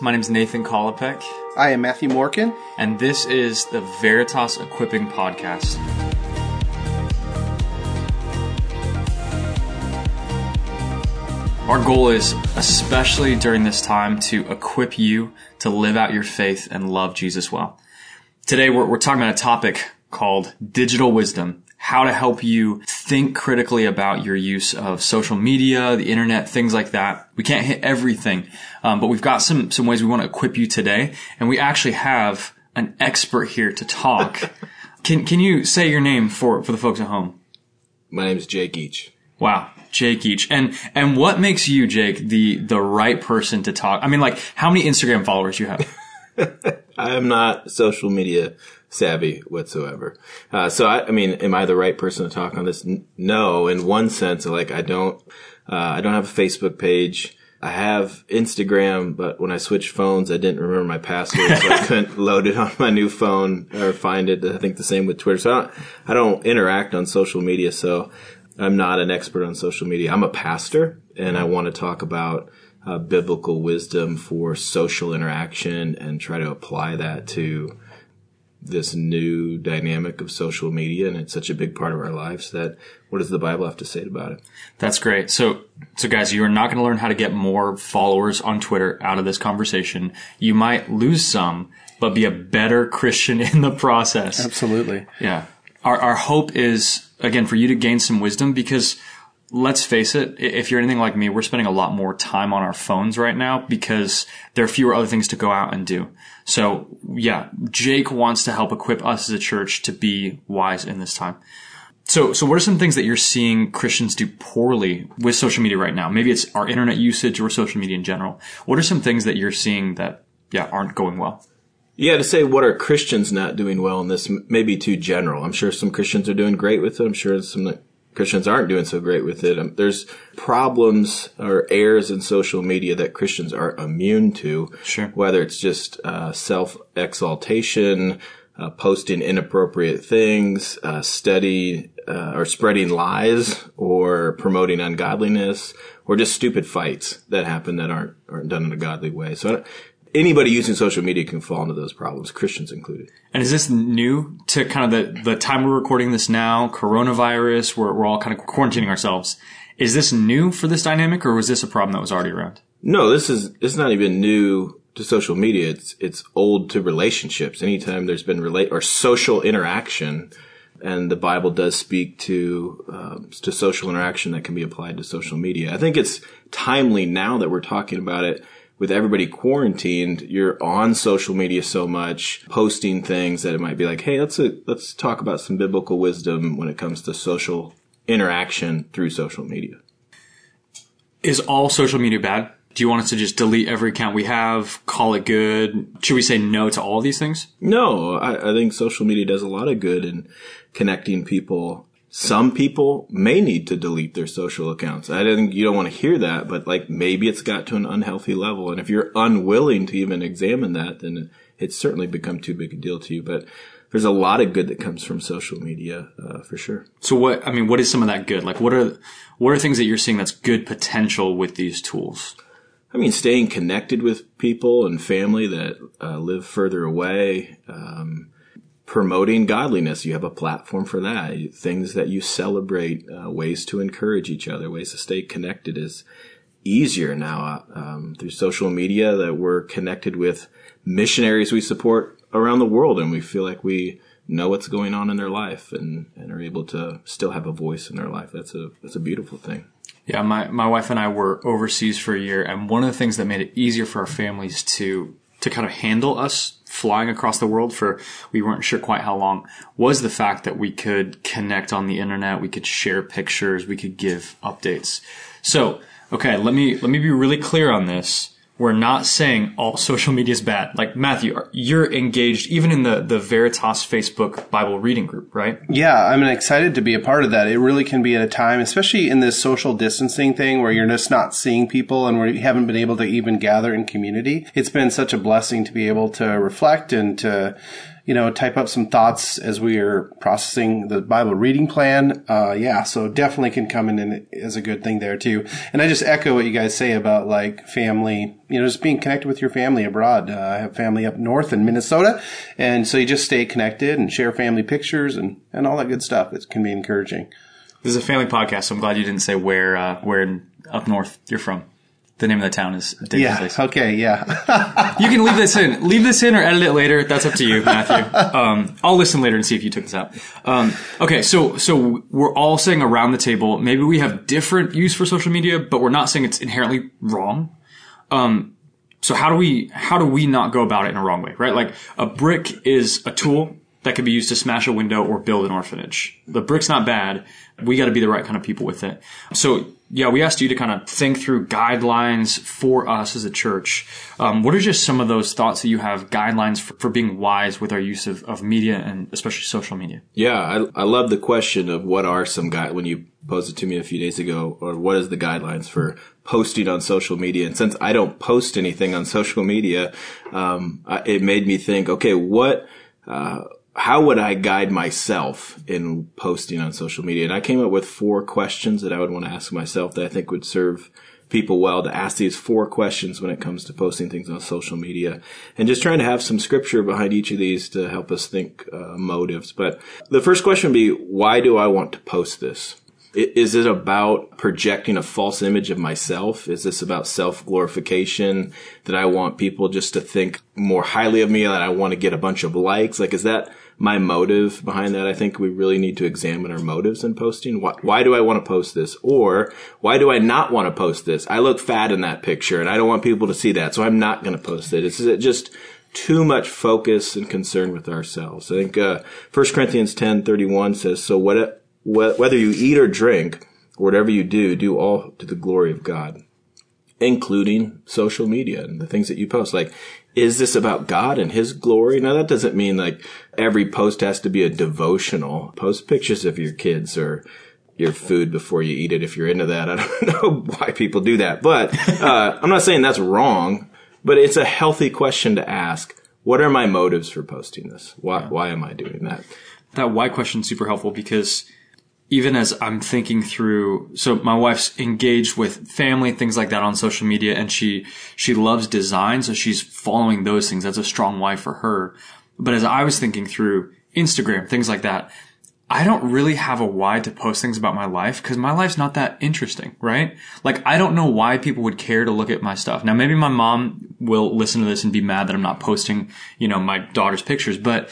My name is Nathan Kolopek. I am Matthew Morkin. And this is the Veritas Equipping Podcast. Our goal is, especially during this time, to equip you to live out your faith and love Jesus well. Today, we're, we're talking about a topic called digital wisdom how to help you think critically about your use of social media, the internet, things like that. We can't hit everything, um, but we've got some some ways we want to equip you today, and we actually have an expert here to talk. can can you say your name for for the folks at home? My name is Jake Each. Wow, Jake Each. And and what makes you, Jake, the the right person to talk? I mean, like, how many Instagram followers you have? I am not social media savvy whatsoever. Uh, so I, I, mean, am I the right person to talk on this? N- no, in one sense, like I don't, uh, I don't have a Facebook page. I have Instagram, but when I switched phones, I didn't remember my password, so I couldn't load it on my new phone or find it. I think the same with Twitter. So I don't, I don't interact on social media, so I'm not an expert on social media. I'm a pastor, and I want to talk about uh, biblical wisdom for social interaction and try to apply that to this new dynamic of social media and it's such a big part of our lives that what does the bible have to say about it? That's great. So so guys you are not going to learn how to get more followers on twitter out of this conversation. You might lose some but be a better christian in the process. Absolutely. Yeah. Our, our hope is again for you to gain some wisdom because let's face it, if you're anything like me, we're spending a lot more time on our phones right now because there are fewer other things to go out and do. So yeah, Jake wants to help equip us as a church to be wise in this time. So, so what are some things that you're seeing Christians do poorly with social media right now? Maybe it's our internet usage or social media in general. What are some things that you're seeing that, yeah, aren't going well? Yeah, to say what are Christians not doing well in this may be too general. I'm sure some Christians are doing great with it. I'm sure some Christians aren't doing so great with it. Um, there's problems or errors in social media that Christians are immune to. Sure. Whether it's just uh, self exaltation, uh, posting inappropriate things, uh, study uh, or spreading lies, or promoting ungodliness, or just stupid fights that happen that aren't aren't done in a godly way. So anybody using social media can fall into those problems, Christians included. And is this new to kind of the, the time we're recording this now, coronavirus, we're, we're all kind of quarantining ourselves. Is this new for this dynamic or was this a problem that was already around? No, this is, it's not even new to social media. It's, it's old to relationships. Anytime there's been relate or social interaction, and the Bible does speak to uh, to social interaction that can be applied to social media. I think it's timely now that we're talking about it with everybody quarantined, you're on social media so much, posting things that it might be like, hey, let's uh, let's talk about some biblical wisdom when it comes to social interaction through social media. Is all social media bad? Do you want us to just delete every account we have, call it good? Should we say no to all these things? No, I, I think social media does a lot of good in connecting people some people may need to delete their social accounts. I think you don't want to hear that, but like maybe it's got to an unhealthy level. And if you're unwilling to even examine that, then it's certainly become too big a deal to you. But there's a lot of good that comes from social media, uh, for sure. So what, I mean, what is some of that good? Like what are, what are things that you're seeing that's good potential with these tools? I mean, staying connected with people and family that uh, live further away, um, promoting godliness. You have a platform for that. Things that you celebrate, uh, ways to encourage each other, ways to stay connected is easier now uh, um, through social media that we're connected with missionaries we support around the world and we feel like we know what's going on in their life and, and are able to still have a voice in their life. That's a, that's a beautiful thing. Yeah, my, my wife and I were overseas for a year, and one of the things that made it easier for our families to to kind of handle us flying across the world for we weren't sure quite how long was the fact that we could connect on the internet, we could share pictures, we could give updates. So, okay, let me let me be really clear on this we're not saying all social media is bad. Like Matthew, you're engaged even in the, the Veritas Facebook Bible reading group, right? Yeah, I'm excited to be a part of that. It really can be at a time, especially in this social distancing thing where you're just not seeing people and we haven't been able to even gather in community. It's been such a blessing to be able to reflect and to you know, type up some thoughts as we are processing the Bible reading plan. Uh, yeah, so definitely can come in and, as a good thing there too. And I just echo what you guys say about like family, you know, just being connected with your family abroad. Uh, I have family up north in Minnesota. And so you just stay connected and share family pictures and, and all that good stuff. It can be encouraging. This is a family podcast, so I'm glad you didn't say where, uh, where in, up north you're from. The name of the town is Yeah. Place. Okay. Yeah. You can leave this in. Leave this in or edit it later. That's up to you, Matthew. Um, I'll listen later and see if you took this out. Um, okay, so so we're all saying around the table. Maybe we have different use for social media, but we're not saying it's inherently wrong. Um, so how do we how do we not go about it in a wrong way, right? Like a brick is a tool that can be used to smash a window or build an orphanage. The brick's not bad. We got to be the right kind of people with it. So yeah, we asked you to kind of think through guidelines for us as a church. Um, what are just some of those thoughts that you have, guidelines for, for being wise with our use of, of media and especially social media? Yeah, I, I love the question of what are some guide when you posed it to me a few days ago, or what is the guidelines for posting on social media? And since I don't post anything on social media, um, it made me think, okay, what, uh, how would I guide myself in posting on social media? And I came up with four questions that I would want to ask myself that I think would serve people well to ask these four questions when it comes to posting things on social media and just trying to have some scripture behind each of these to help us think uh, motives. But the first question would be, why do I want to post this? Is it about projecting a false image of myself? Is this about self glorification that I want people just to think more highly of me, that I want to get a bunch of likes? Like, is that my motive behind that? I think we really need to examine our motives in posting. Why, why do I want to post this? Or why do I not want to post this? I look fat in that picture and I don't want people to see that, so I'm not going to post it. Is it just too much focus and concern with ourselves? I think, uh, 1 Corinthians 10, 31 says, so what, whether you eat or drink, whatever you do, do all to the glory of God, including social media and the things that you post. Like, is this about God and His glory? Now, that doesn't mean like every post has to be a devotional. Post pictures of your kids or your food before you eat it if you're into that. I don't know why people do that, but uh, I'm not saying that's wrong, but it's a healthy question to ask. What are my motives for posting this? Why, why am I doing that? That why question is super helpful because even as I'm thinking through, so my wife's engaged with family, things like that on social media, and she, she loves design, so she's following those things. That's a strong why for her. But as I was thinking through Instagram, things like that, I don't really have a why to post things about my life because my life's not that interesting, right? Like, I don't know why people would care to look at my stuff. Now, maybe my mom will listen to this and be mad that I'm not posting, you know, my daughter's pictures, but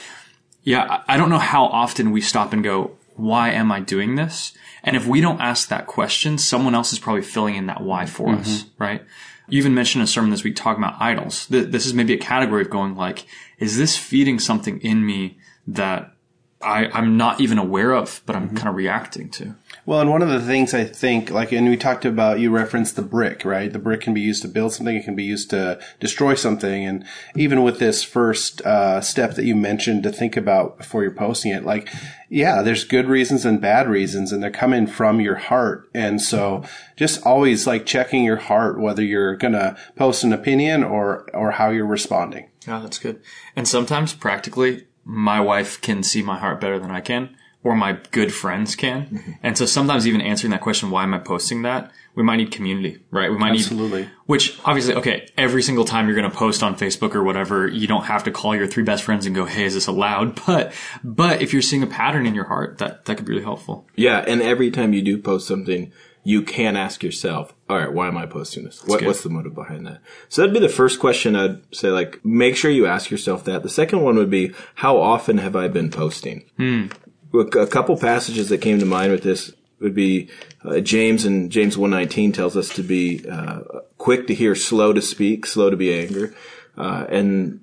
yeah, I don't know how often we stop and go, why am I doing this? And if we don't ask that question, someone else is probably filling in that why for mm-hmm. us, right? You even mentioned a sermon this week talking about idols. This is maybe a category of going like, is this feeding something in me that I, I'm not even aware of, but I'm mm-hmm. kind of reacting to? Well, and one of the things I think, like, and we talked about, you referenced the brick, right? The brick can be used to build something. It can be used to destroy something. And even with this first uh, step that you mentioned to think about before you're posting it, like, yeah, there's good reasons and bad reasons, and they're coming from your heart. And so just always like checking your heart, whether you're going to post an opinion or, or how you're responding. Yeah, that's good. And sometimes practically, my wife can see my heart better than I can or my good friends can. Mm-hmm. And so sometimes even answering that question, why am I posting that? We might need community, right? We might Absolutely. need, which obviously, okay, every single time you're going to post on Facebook or whatever, you don't have to call your three best friends and go, Hey, is this allowed? But, but if you're seeing a pattern in your heart, that, that could be really helpful. Yeah. And every time you do post something, you can ask yourself, all right, why am I posting this? What, what's the motive behind that? So that'd be the first question I'd say, like, make sure you ask yourself that. The second one would be, how often have I been posting? Hmm a couple passages that came to mind with this would be uh, James and James 119 tells us to be uh, quick to hear, slow to speak, slow to be angry. Uh, and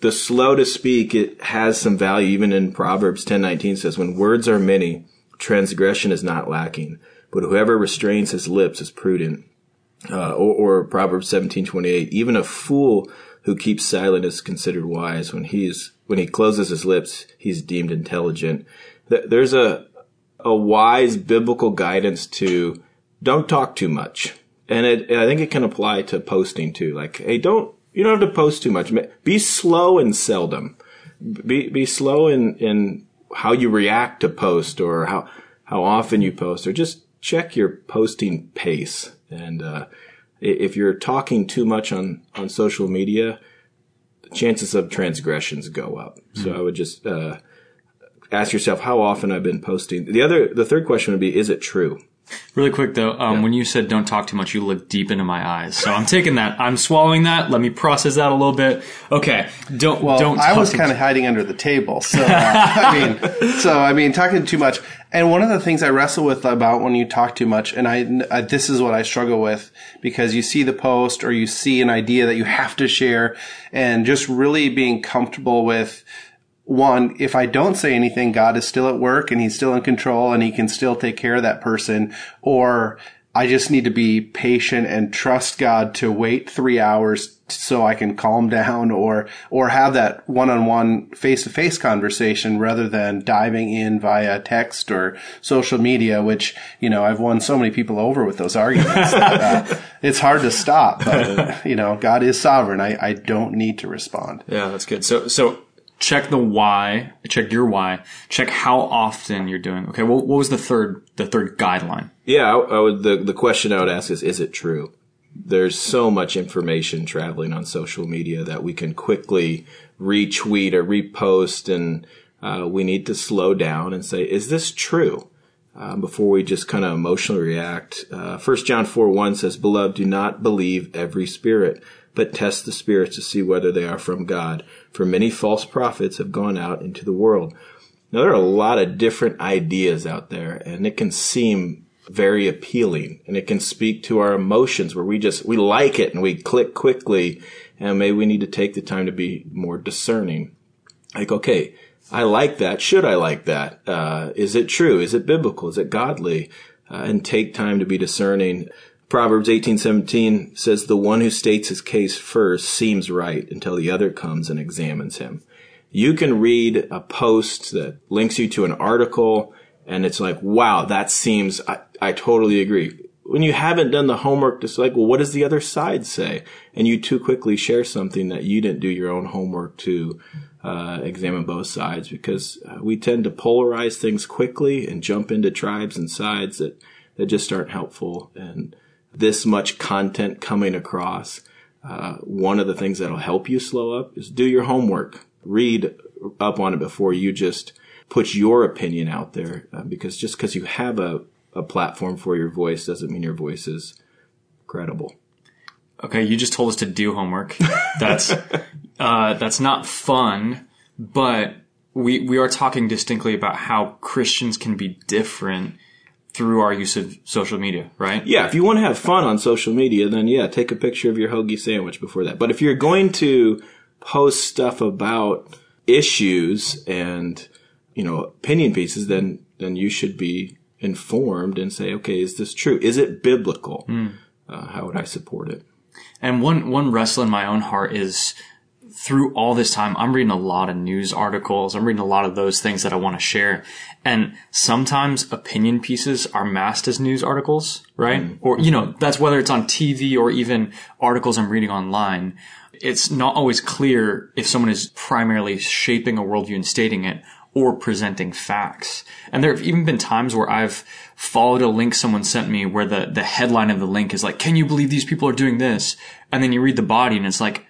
the slow to speak, it has some value. Even in Proverbs 10:19 says, "When words are many, transgression is not lacking, but whoever restrains his lips is prudent." Uh, or, or Proverbs 17:28, even a fool who keeps silent is considered wise. When he is when he closes his lips, he's deemed intelligent there's a a wise biblical guidance to don't talk too much, and it, I think it can apply to posting too. Like, hey, don't you don't have to post too much. Be slow and seldom. Be be slow in in how you react to post or how how often you post or just check your posting pace. And uh, if you're talking too much on on social media, the chances of transgressions go up. Mm-hmm. So I would just uh, ask yourself how often I've been posting. The other, the third question would be, is it true? Really quick though, um, yeah. when you said don't talk too much, you looked deep into my eyes. So I'm taking that. I'm swallowing that. Let me process that a little bit. Okay, don't well, don't. I was kind of hiding under the table, so uh, I mean, so I mean, talking too much. And one of the things I wrestle with about when you talk too much, and I, uh, this is what I struggle with because you see the post or you see an idea that you have to share, and just really being comfortable with one, if I don't say anything, God is still at work and he's still in control and he can still take care of that person. Or I just need to be patient and trust God to wait three hours so I can calm down or, or have that one-on-one face-to-face conversation rather than diving in via text or social media, which, you know, I've won so many people over with those arguments that, uh, it's hard to stop. But, you know, God is sovereign. I, I don't need to respond. Yeah, that's good. So, so check the why, check your why, check how often you're doing. Okay, well, what was the third the third guideline? Yeah, I, I would, the the question I would ask is, is it true? There's so much information traveling on social media that we can quickly retweet or repost, and uh, we need to slow down and say, is this true? Uh, before we just kind of emotionally react. Uh, First John 4 1 says, Beloved, do not believe every spirit, but test the spirits to see whether they are from God for many false prophets have gone out into the world. Now, there are a lot of different ideas out there, and it can seem very appealing and it can speak to our emotions where we just, we like it and we click quickly. And maybe we need to take the time to be more discerning. Like, okay, I like that. Should I like that? Uh, is it true? Is it biblical? Is it godly? Uh, and take time to be discerning. Proverbs 18:17 says the one who states his case first seems right until the other comes and examines him. You can read a post that links you to an article and it's like, wow, that seems, I, I totally agree. When you haven't done the homework, it's like, well, what does the other side say? And you too quickly share something that you didn't do your own homework to uh, examine both sides because uh, we tend to polarize things quickly and jump into tribes and sides that, that just aren't helpful. And this much content coming across, uh, one of the things that'll help you slow up is do your homework. Read up on it before you just put your opinion out there. Uh, because just because you have a, a platform for your voice doesn't mean your voice is credible. Okay, you just told us to do homework. That's uh, that's not fun, but we we are talking distinctly about how Christians can be different through our use of social media, right? Yeah, if you want to have fun on social media, then yeah, take a picture of your hoagie sandwich before that. But if you're going to post stuff about issues and, you know, opinion pieces, then, then you should be informed and say, okay, is this true? Is it biblical? Mm. Uh, how would I support it? And one, one wrestle in my own heart is through all this time, I'm reading a lot of news articles. I'm reading a lot of those things that I want to share. And sometimes opinion pieces are masked as news articles, right? Mm-hmm. Or, you know, that's whether it's on TV or even articles I'm reading online. It's not always clear if someone is primarily shaping a worldview and stating it or presenting facts. And there have even been times where I've followed a link someone sent me where the, the headline of the link is like, can you believe these people are doing this? And then you read the body and it's like,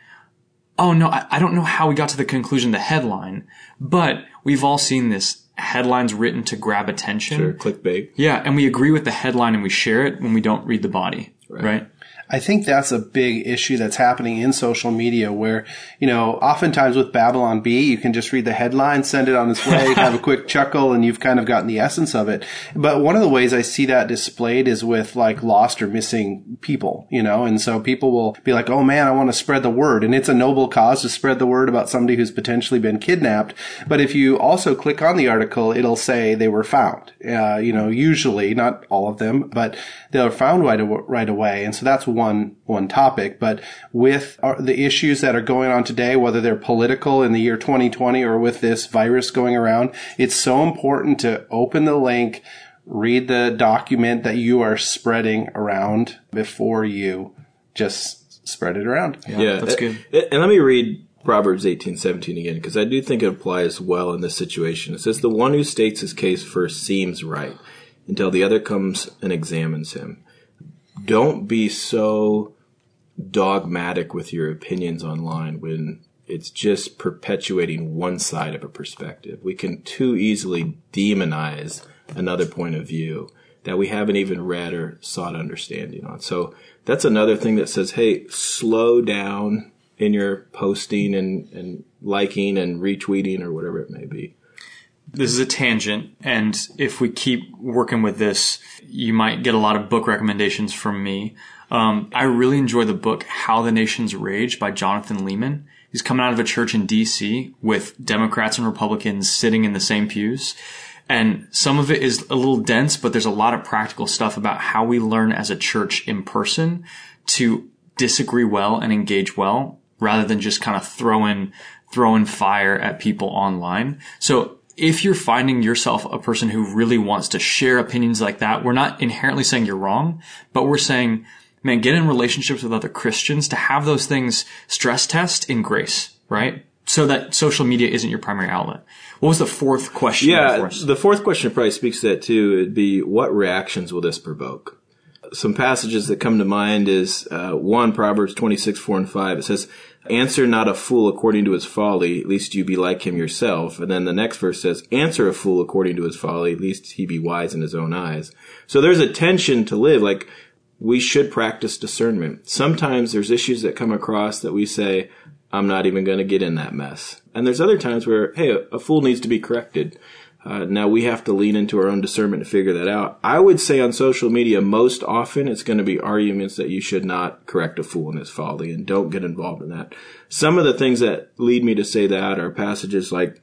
oh no, I, I don't know how we got to the conclusion, the headline, but we've all seen this headlines written to grab attention. Sure, clickbait. Yeah, and we agree with the headline and we share it when we don't read the body, right? right? I think that's a big issue that's happening in social media where, you know, oftentimes with Babylon Bee, you can just read the headline, send it on its way, have a quick chuckle, and you've kind of gotten the essence of it. But one of the ways I see that displayed is with like lost or missing people, you know, and so people will be like, oh man, I want to spread the word. And it's a noble cause to spread the word about somebody who's potentially been kidnapped. But if you also click on the article, it'll say they were found. Uh, you know, usually, not all of them, but they were found right, right away. And so that's one one topic, but with uh, the issues that are going on today, whether they're political in the year 2020 or with this virus going around, it's so important to open the link, read the document that you are spreading around before you just spread it around. Yeah, yeah that's good. And let me read Proverbs eighteen seventeen again, because I do think it applies well in this situation. It says, The one who states his case first seems right until the other comes and examines him. Don't be so dogmatic with your opinions online when it's just perpetuating one side of a perspective. We can too easily demonize another point of view that we haven't even read or sought understanding on. So that's another thing that says, hey, slow down in your posting and, and liking and retweeting or whatever it may be. This is a tangent, and if we keep working with this, you might get a lot of book recommendations from me. Um, I really enjoy the book How the Nations Rage by Jonathan Leeman. He's coming out of a church in DC with Democrats and Republicans sitting in the same pews. And some of it is a little dense, but there's a lot of practical stuff about how we learn as a church in person to disagree well and engage well rather than just kind of throwing, throwing fire at people online. So if you're finding yourself a person who really wants to share opinions like that, we're not inherently saying you're wrong, but we're saying, man, get in relationships with other Christians to have those things stress test in grace, right? So that social media isn't your primary outlet. What was the fourth question? Yeah, the fourth question probably speaks to that too. It'd be what reactions will this provoke? Some passages that come to mind is uh, one Proverbs twenty six four and five. It says, "Answer not a fool according to his folly, lest you be like him yourself." And then the next verse says, "Answer a fool according to his folly, lest he be wise in his own eyes." So there's a tension to live. Like we should practice discernment. Sometimes there's issues that come across that we say, I'm not even going to get in that mess. And there's other times where, hey, a, fool needs to be corrected. Uh, now we have to lean into our own discernment to figure that out. I would say on social media, most often it's going to be arguments that you should not correct a fool in his folly and don't get involved in that. Some of the things that lead me to say that are passages like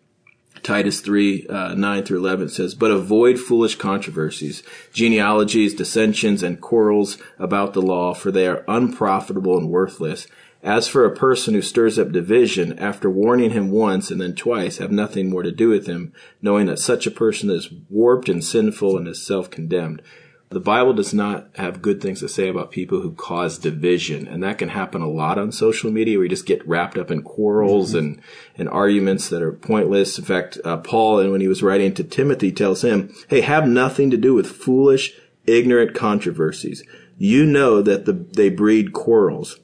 Titus 3, uh, 9 through 11 says, But avoid foolish controversies, genealogies, dissensions, and quarrels about the law, for they are unprofitable and worthless. As for a person who stirs up division, after warning him once and then twice, have nothing more to do with him, knowing that such a person is warped and sinful and is self-condemned. The Bible does not have good things to say about people who cause division, and that can happen a lot on social media where you just get wrapped up in quarrels mm-hmm. and, and arguments that are pointless. In fact, uh, Paul, and when he was writing to Timothy, tells him, hey, have nothing to do with foolish, ignorant controversies. You know that the, they breed quarrels.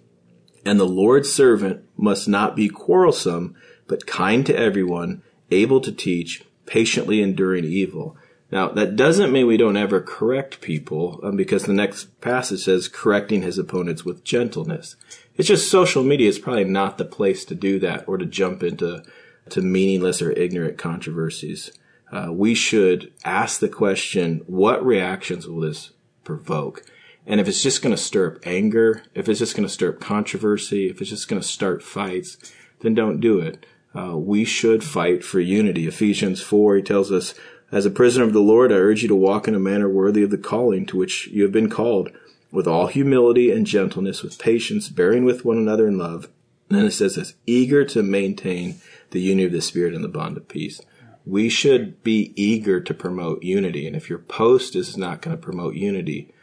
And the Lord's servant must not be quarrelsome, but kind to everyone, able to teach, patiently enduring evil. Now, that doesn't mean we don't ever correct people, um, because the next passage says correcting his opponents with gentleness. It's just social media is probably not the place to do that or to jump into to meaningless or ignorant controversies. Uh, we should ask the question, what reactions will this provoke? And if it's just going to stir up anger, if it's just going to stir up controversy, if it's just going to start fights, then don't do it. Uh, we should fight for unity. Ephesians 4, he tells us, as a prisoner of the Lord, I urge you to walk in a manner worthy of the calling to which you have been called, with all humility and gentleness, with patience, bearing with one another in love. And then it says this, eager to maintain the unity of the Spirit and the bond of peace. We should be eager to promote unity. And if your post is not going to promote unity,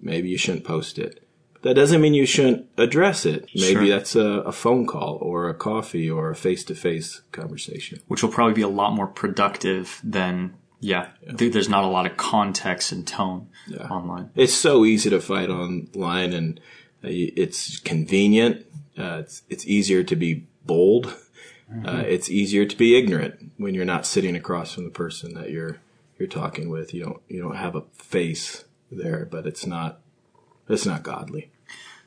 maybe you shouldn't post it. But that doesn't mean you shouldn't address it. Maybe sure. that's a, a, phone call or a coffee or a face to face conversation. Which will probably be a lot more productive than, yeah, yeah. there's not a lot of context and tone yeah. online. It's so easy to fight online and uh, it's convenient. Uh, it's, it's easier to be bold. Mm-hmm. Uh, it's easier to be ignorant when you're not sitting across from the person that you're, you're talking with. You don't, you don't have a face there, but it's not it's not godly.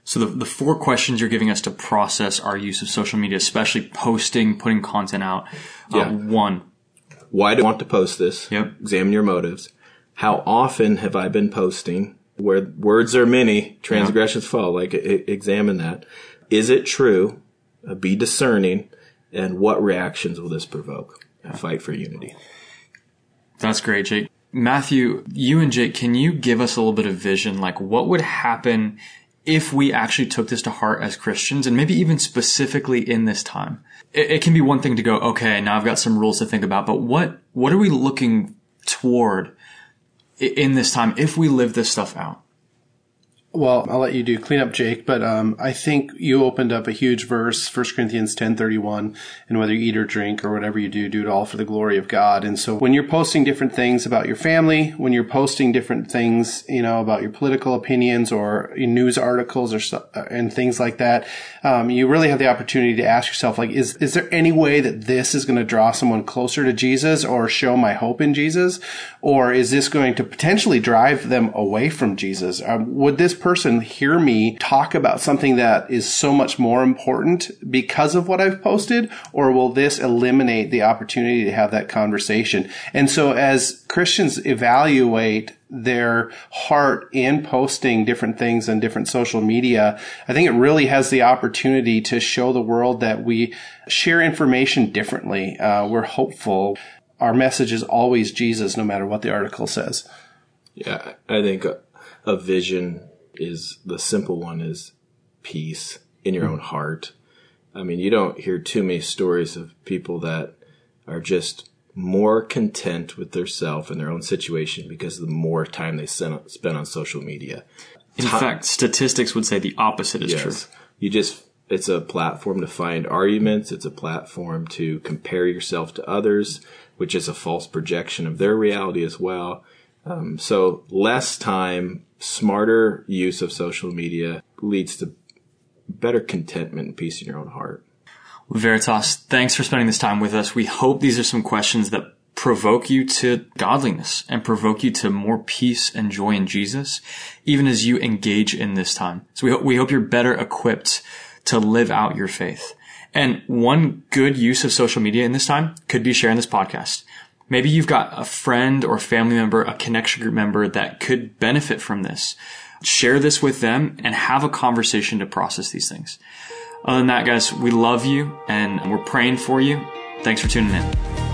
So the, the four questions you're giving us to process our use of social media, especially posting, putting content out. Uh, yeah. one. Why do I want to post this? Yep. Examine your motives. How often have I been posting? Where words are many, transgressions fall. Like examine that. Is it true? Uh, be discerning. And what reactions will this provoke? Fight for unity. That's great, Jake. Matthew, you and Jake, can you give us a little bit of vision? Like, what would happen if we actually took this to heart as Christians, and maybe even specifically in this time? It, it, can be one thing to go, okay, now I've got some rules to think about, but what what are we looking toward in this time if we live this stuff out? Well, I'll let you do clean up, Jake, but um, I think you opened up a huge verse, 1 Corinthians 10.31, and whether you eat or drink or whatever you do, do it all for the glory of God. And so when you're posting different things about your family, when you're posting different things, you know, about your political opinions or news articles or and things like that, um, you really have the opportunity to ask yourself, like, is, is there any way that this is going to draw someone closer to Jesus or show my hope in Jesus? Or is this going to potentially drive them away from Jesus? Um, would this person hear me talk about something that is so much more important because of what I've posted? Or will this eliminate the opportunity to have that conversation? And so as Christians evaluate their heart in posting different things on different social media, I think it really has the opportunity to show the world that we share information differently. Uh, we're hopeful. Our message is always Jesus, no matter what the article says. Yeah, I think a, a vision is the simple one is peace in your own heart. I mean, you don't hear too many stories of people that are just more content with their self and their own situation because of the more time they spend on social media. In fact, statistics would say the opposite is yes. true. You just it's a platform to find arguments. It's a platform to compare yourself to others, which is a false projection of their reality as well. Um, so less time, smarter use of social media leads to better contentment and peace in your own heart. Veritas, thanks for spending this time with us. We hope these are some questions that provoke you to godliness and provoke you to more peace and joy in Jesus, even as you engage in this time. So we, hope we hope you're better equipped to live out your faith. And one good use of social media in this time could be sharing this podcast. Maybe you've got a friend or family member, a connection group member that could benefit from this. Share this with them and have a conversation to process these things. Other than that, guys, we love you and we're praying for you. Thanks for tuning in.